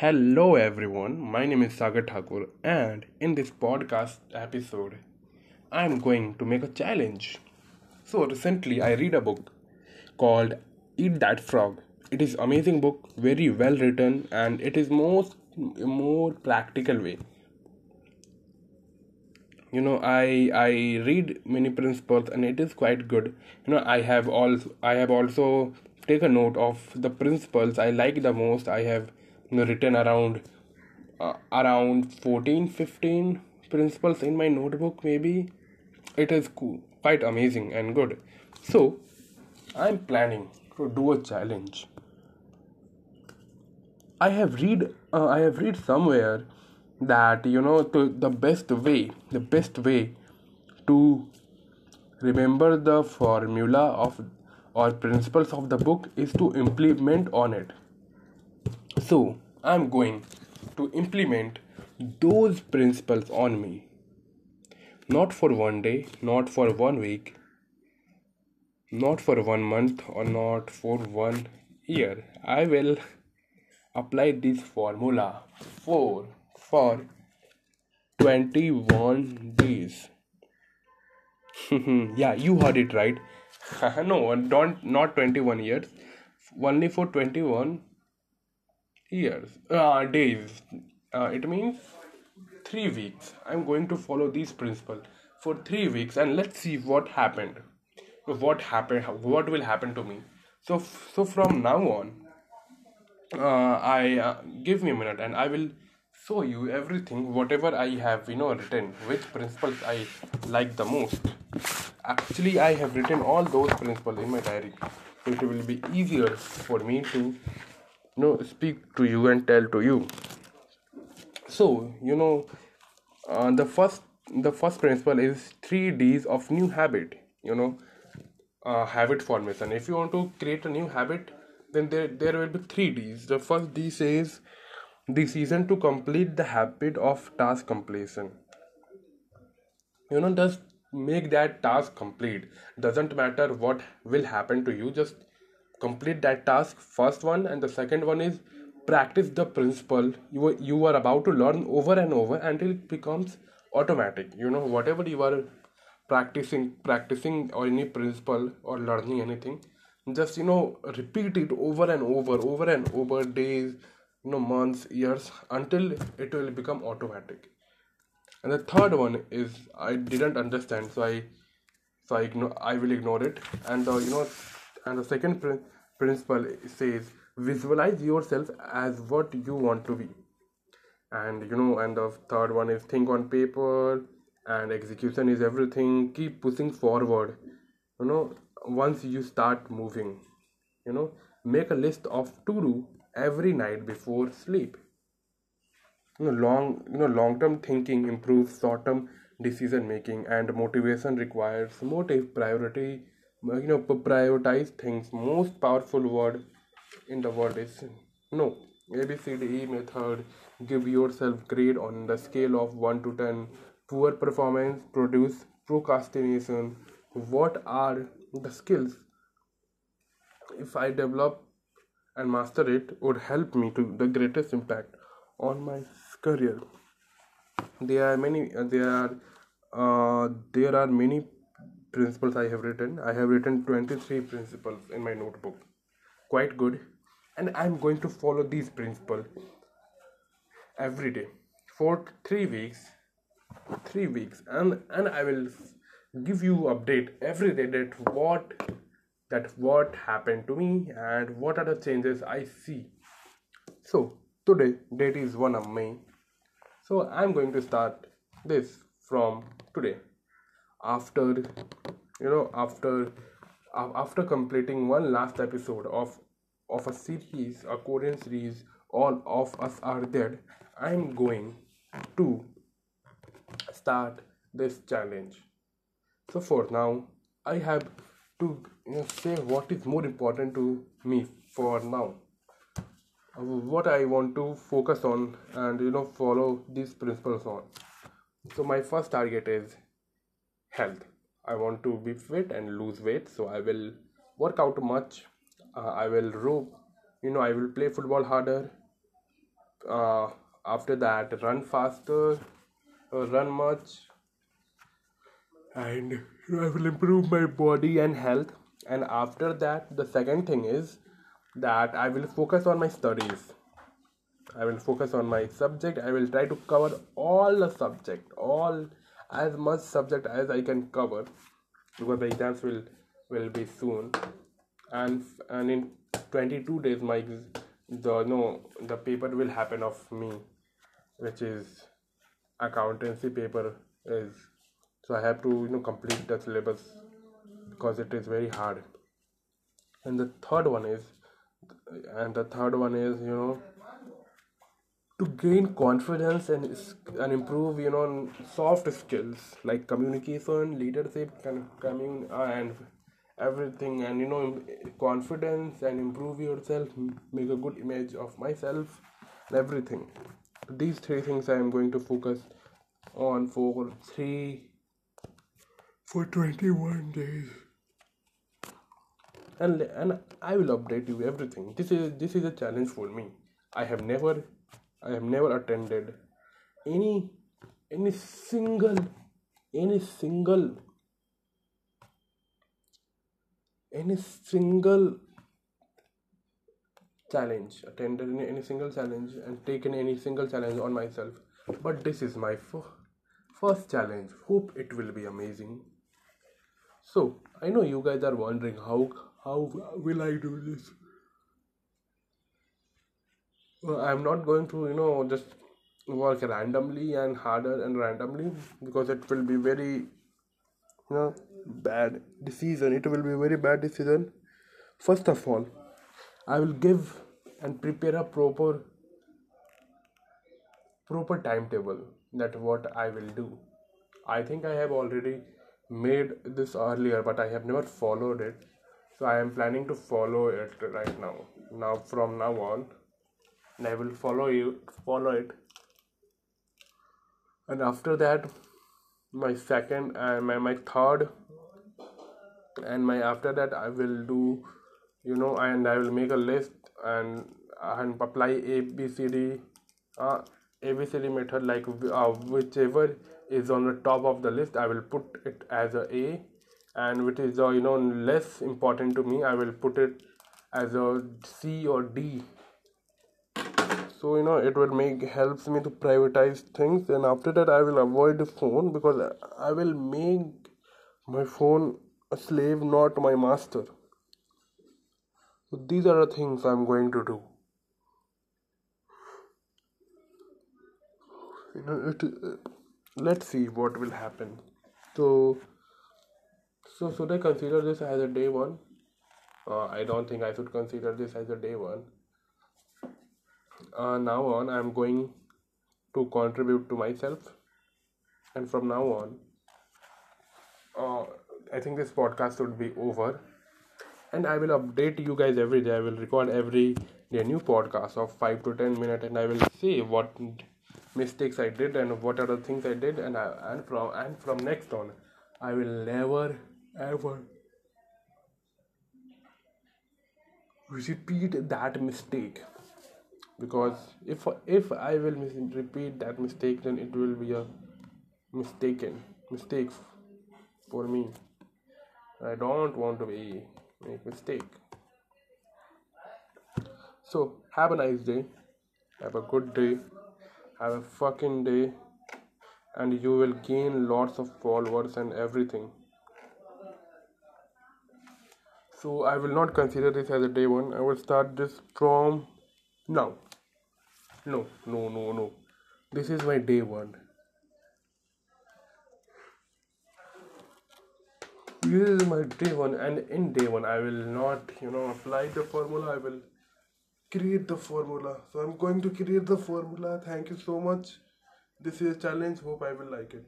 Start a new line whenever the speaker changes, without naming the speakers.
Hello everyone, my name is Sagar Thakur, and in this podcast episode, I am going to make a challenge. So recently, I read a book called Eat That Frog. It is amazing book, very well written, and it is most more practical way. You know, I I read many principles, and it is quite good. You know, I have also I have also taken note of the principles I like the most. I have written around uh, around 14 15 principles in my notebook maybe. It is cool, quite amazing and good. So i'm planning to do a challenge. I have read uh, i have read somewhere that you know to the best way the best way to remember the formula of or principles of the book is to implement on it so I'm going to implement those principles on me. Not for one day, not for one week, not for one month, or not for one year. I will apply this formula for for 21 days. yeah, you heard it right. no, don't not 21 years. Only for 21 years. Uh, days. Uh, it means three weeks. I'm going to follow these principles for three weeks and let's see what happened. What happened what will happen to me. So so from now on uh, i uh, give me a minute and i will show you everything whatever i have you know written which principles i like the most. Actually i have written all those principles in my diary. So it will be easier for me to you know speak to you and tell to you. So you know uh, the first the first principle is three d's of new habit you know uh, habit formation. If you want to create a new habit then there there will be three d's. The first d says decision to complete the habit of task completion. You know just make that task complete. Doesn't matter what will happen to you just complete that task. First one and the second one is practice the principle. You are, you are about to learn over and over until it becomes automatic. You know whatever you are practicing practicing or any principle or learning anything just you know repeat it over and over over and over days you know months years until it will become automatic. And the third one is i didn't understand so i so i ignore i will ignore it. And the you know and the second pr- principle says visualize yourself as what you want to be. And you know and the third one is think on paper and execution is everything. Keep pushing forward. You know once you start moving you know make a list of to do every night before sleep. You know long you know long term thinking improves short term decision making and motivation requires motive priority you know prioritize things. Most powerful word in the world is no. Abcde method. Give yourself grade on the scale of 1 to 10 poor performance produce procrastination. What are the skills? If i develop and master it would help me to the greatest impact on my career. There are many there are uh, there are many principles I have written. I have written 23 principles in my notebook. Quite good. And I'm going to follow these principles every day for three weeks. Three weeks. And and I will give you update every day that what that what happened to me and what are the changes I see. So today date is 1 of May. So I'm going to start this from today after you know after after completing one last episode of of a series a korean series all of us are dead i'm going to start this challenge. So for now i have to you know, say what is more important to me for now. Uh, what i want to focus on and you know follow these principles on. So my first target is health. I want to be fit and lose weight so i will work out much. Uh, i will row you know i will play football harder. Uh, after that run faster uh, run much. And i will improve my body and health. And after that the second thing is that i will focus on my studies. I will focus on my subject. I will try to cover all the subject all as much subject as i can cover because the exams will will be soon. And and in 22 days my the no the paper will happen of me which is accountancy paper is. So i have to you know complete the syllabus because it is very hard. And the third one is and the third one is you know to gain confidence and and improve you know soft skills like communication leadership coming uh, and everything. And you know confidence and improve yourself make a good image of myself and everything. These three things i am going to focus on for three for 21 days. And and i will update you everything. This is this is a challenge for me. I have never i have never attended any any single any single any single challenge attended any, any single challenge and taken any single challenge on myself. But this is my f- first challenge. Hope it will be amazing. So i know you guys are wondering how how will i do this i'm not going to you know just work randomly and harder and randomly because it will be very you know bad decision. It will be very bad decision. First of all i will give and prepare a proper proper timetable that what i will do. I think i have already made this earlier but i have never followed it. So i am planning to follow it right now. Now from now on and i will follow you follow it. And after that my second and my, my third and my after that i will do you know and i will make a list and and apply a b c d uh, abcd method like uh, whichever is on the top of the list i will put it as a a. And which is uh, you know less important to me i will put it as a c or d so you know it would make helps me to prioritize things and after that i will avoid the phone because i will make my phone a slave, not my master. So these are the things I'm going to do. You know, it, uh, let's see what will happen. So, so should I consider this as a day one? Uh, I don't think I should consider this as a day one. Uh, now on, I'm going to contribute to myself, and from now on, uh, I think this podcast would be over. And I will update you guys every day. I will record every day new podcast of 5 to 10 minutes and I will see what mistakes I did and what are the things I did and I, and from and from next on I will never ever repeat that mistake because if if I will mis- repeat that mistake then it will be a mistaken mistake for me I don't want to be make mistake. So have a nice day. Have a good day. Have a fucking day. And you will gain lots of followers and everything. So I will not consider this as a day one. I will start this from now. No, no, no, no. This is my day one. this is my day one and in day one i will not you know apply the formula. I will create the formula. So i'm going to create the formula. Thank you so much. This is a challenge. Hope i will like it